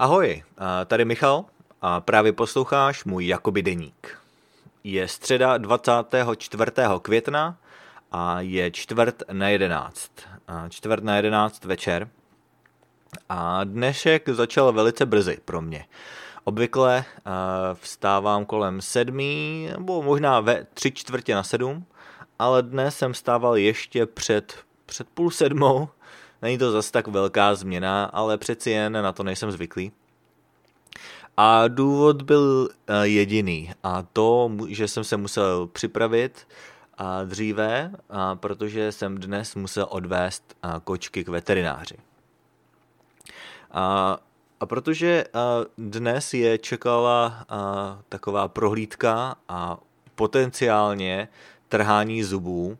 Ahoj, tady Michal a právě posloucháš můj Jakoby deník. Je středa 24. května a je čtvrt na jedenáct. Čtvrt na jedenáct večer. A dnešek začal velice brzy pro mě. Obvykle vstávám kolem sedmí, nebo možná ve tři čtvrtě na sedm, ale dnes jsem stával ještě před, před půl sedmou, Není to zase tak velká změna, ale přeci jen na to nejsem zvyklý. A důvod byl eh, jediný a to, že jsem se musel připravit a dříve, protože jsem dnes musel odvést kočky k veterináři. A, a protože dnes je čekala taková prohlídka a potenciálně trhání zubů,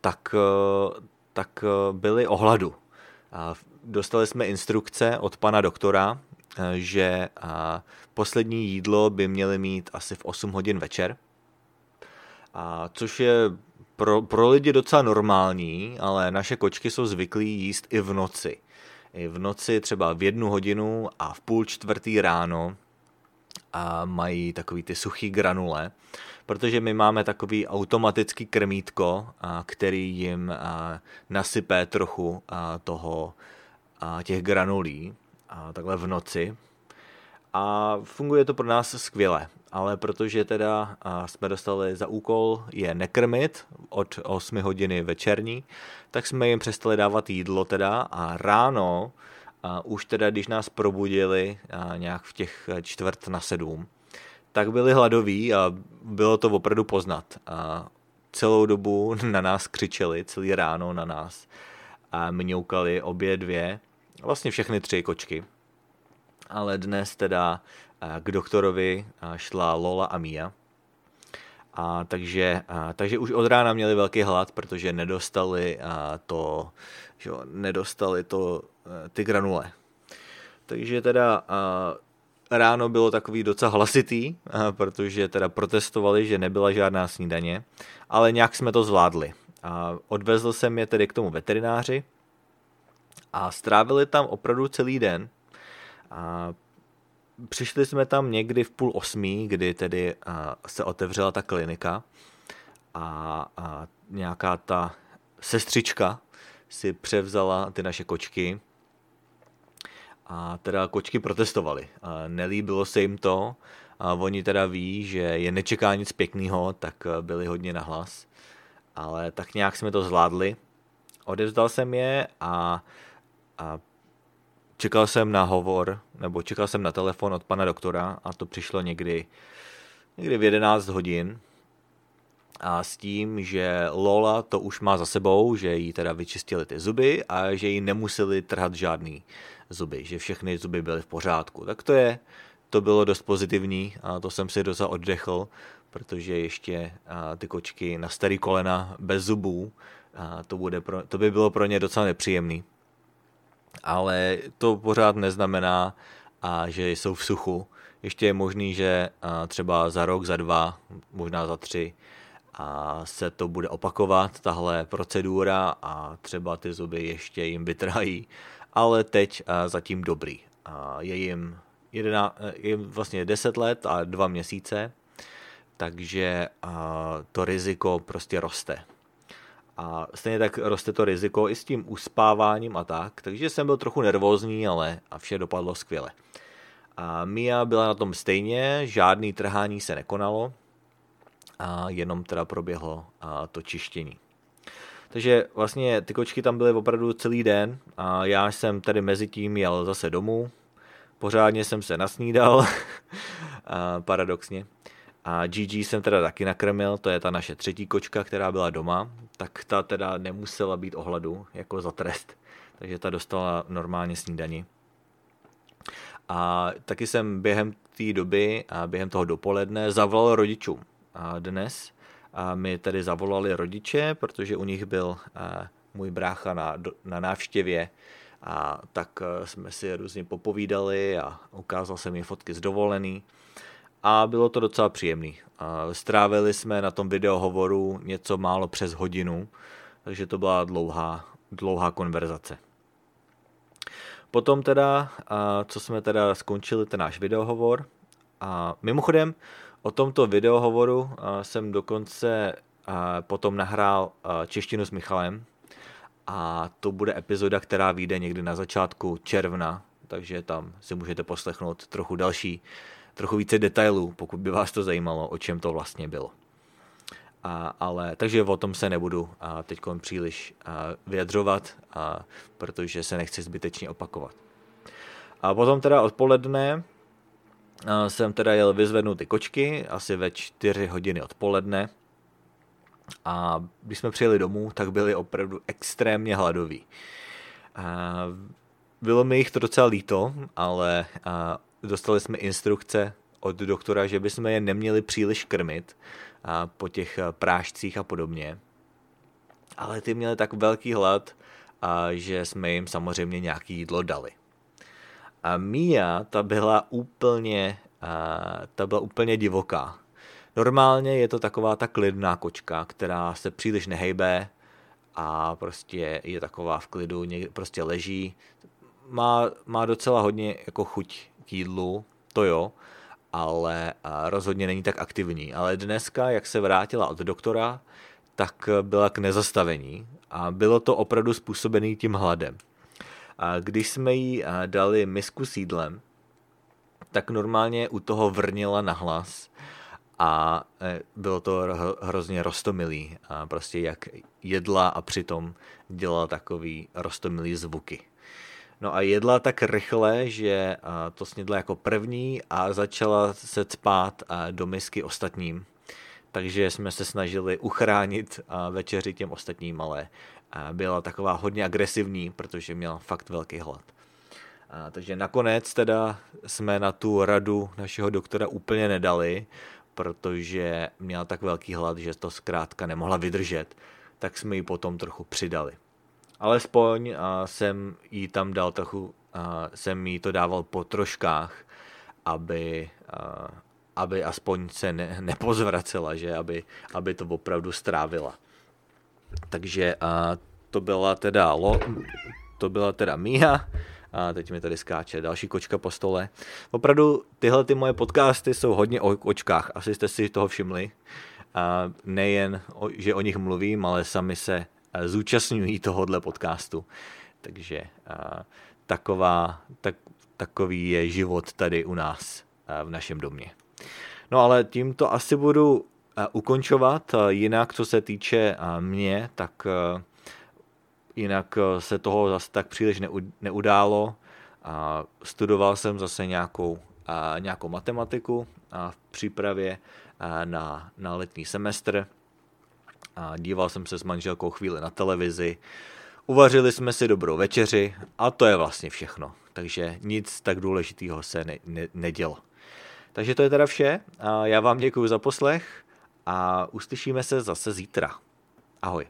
tak, eh, tak eh, byli ohladu. Dostali jsme instrukce od pana doktora, eh, že poslední jídlo by měli mít asi v 8 hodin večer, a což je pro, pro lidi docela normální, ale naše kočky jsou zvyklí jíst i v noci. I v noci třeba v jednu hodinu a v půl čtvrtý ráno a mají takový ty suchý granule, protože my máme takový automatický krmítko, který jim nasype trochu toho těch granulí takhle v noci. A funguje to pro nás skvěle, ale protože teda jsme dostali za úkol je nekrmit od 8 hodiny večerní, tak jsme jim přestali dávat jídlo teda a ráno a už teda, když nás probudili a nějak v těch čtvrt na sedm, tak byli hladoví a bylo to opravdu poznat. A celou dobu na nás křičeli, celý ráno na nás a mňoukali obě dvě, vlastně všechny tři kočky. Ale dnes teda k doktorovi šla Lola a Mia. A takže, a, takže už od rána měli velký hlad, protože nedostali a, to, že, nedostali to, a, ty granule. Takže teda a, ráno bylo takový docela hlasitý, protože teda protestovali, že nebyla žádná snídaně, ale nějak jsme to zvládli. A odvezl jsem je tedy k tomu veterináři a strávili tam opravdu celý den. A přišli jsme tam někdy v půl osmí, kdy tedy se otevřela ta klinika a, nějaká ta sestřička si převzala ty naše kočky a teda kočky protestovali. Nelíbilo se jim to, a oni teda ví, že je nečeká nic pěkného, tak byli hodně nahlas. Ale tak nějak jsme to zvládli. Odevzdal jsem je a, a čekal jsem na hovor, nebo čekal jsem na telefon od pana doktora a to přišlo někdy, někdy v 11 hodin. A s tím, že Lola to už má za sebou, že jí teda vyčistili ty zuby a že jí nemuseli trhat žádný zuby, že všechny zuby byly v pořádku. Tak to je, to bylo dost pozitivní a to jsem si docela oddechl, protože ještě ty kočky na starý kolena bez zubů, to, bude pro, to by bylo pro ně docela nepříjemný. Ale to pořád neznamená, a že jsou v suchu. Ještě je možný, že třeba za rok, za dva, možná za tři a se to bude opakovat, tahle procedura a třeba ty zuby ještě jim vytrhají ale teď zatím dobrý. Je jim, jedna, uh, je vlastně 10 let a 2 měsíce, takže to riziko prostě roste. A stejně tak roste to riziko i s tím uspáváním a tak, takže jsem byl trochu nervózní, ale a vše dopadlo skvěle. A Mia byla na tom stejně, žádný trhání se nekonalo, a jenom teda proběhlo a to čištění. Takže vlastně ty kočky tam byly opravdu celý den a já jsem tady mezi tím jel zase domů. Pořádně jsem se nasnídal, a paradoxně. A GG jsem teda taky nakrmil, to je ta naše třetí kočka, která byla doma, tak ta teda nemusela být ohladu jako za trest, takže ta dostala normálně snídani. A taky jsem během té doby a během toho dopoledne zavolal rodičům. A dnes a mi tedy zavolali rodiče, protože u nich byl můj brácha na, na návštěvě a tak jsme si různě popovídali a ukázal jsem jim fotky z dovolený a bylo to docela příjemný. Strávili jsme na tom videohovoru něco málo přes hodinu, takže to byla dlouhá, dlouhá konverzace. Potom teda, co jsme teda skončili ten náš videohovor, a mimochodem o tomto videohovoru jsem dokonce potom nahrál češtinu s Michalem a to bude epizoda, která vyjde někdy na začátku června, takže tam si můžete poslechnout trochu další, trochu více detailů, pokud by vás to zajímalo, o čem to vlastně bylo. A, ale, takže o tom se nebudu teď příliš a, vyjadřovat, a, protože se nechci zbytečně opakovat. A potom teda odpoledne a, jsem teda jel vyzvednout ty kočky, asi ve 4 hodiny odpoledne. A když jsme přijeli domů, tak byli opravdu extrémně hladoví. A, bylo mi jich to docela líto, ale a, dostali jsme instrukce od doktora, že bychom je neměli příliš krmit, po těch prášcích a podobně. Ale ty měli tak velký hlad, že jsme jim samozřejmě nějaký jídlo dali. A Mia, ta byla úplně, ta byla úplně divoká. Normálně je to taková ta klidná kočka, která se příliš nehejbe a prostě je taková v klidu, prostě leží. Má, má docela hodně jako chuť k jídlu, to jo, ale rozhodně není tak aktivní. Ale dneska, jak se vrátila od doktora, tak byla k nezastavení a bylo to opravdu způsobený tím hladem. A když jsme jí dali misku s jídlem, tak normálně u toho vrněla na hlas a e, bylo to hrozně rostomilý. A prostě jak jedla a přitom dělala takový rostomilý zvuky. No a jedla tak rychle, že to snědla jako první a začala se cpát do misky ostatním. Takže jsme se snažili uchránit večeři těm ostatním, ale byla taková hodně agresivní, protože měla fakt velký hlad. Takže nakonec teda jsme na tu radu našeho doktora úplně nedali, protože měla tak velký hlad, že to zkrátka nemohla vydržet, tak jsme ji potom trochu přidali alespoň a jsem jí tam dal trochu, a jsem jí to dával po troškách, aby, a, aby aspoň se ne, nepozvracela, že aby, aby to opravdu strávila. Takže a, to byla teda lo, to byla teda Mia, a teď mi tady skáče další kočka po stole. Opravdu tyhle ty moje podcasty jsou hodně o kočkách, asi jste si toho všimli. A nejen, že o nich mluvím, ale sami se zúčastňují tohohle podcastu. Takže taková, tak, takový je život tady u nás v našem domě. No ale tím to asi budu ukončovat. Jinak, co se týče mě, tak jinak se toho zase tak příliš neudálo. Studoval jsem zase nějakou, nějakou matematiku v přípravě na, na letní semestr a díval jsem se s manželkou chvíli na televizi, uvařili jsme si dobrou večeři a to je vlastně všechno. Takže nic tak důležitého se ne, ne, nedělo. Takže to je teda vše. Já vám děkuji za poslech a uslyšíme se zase zítra. Ahoj.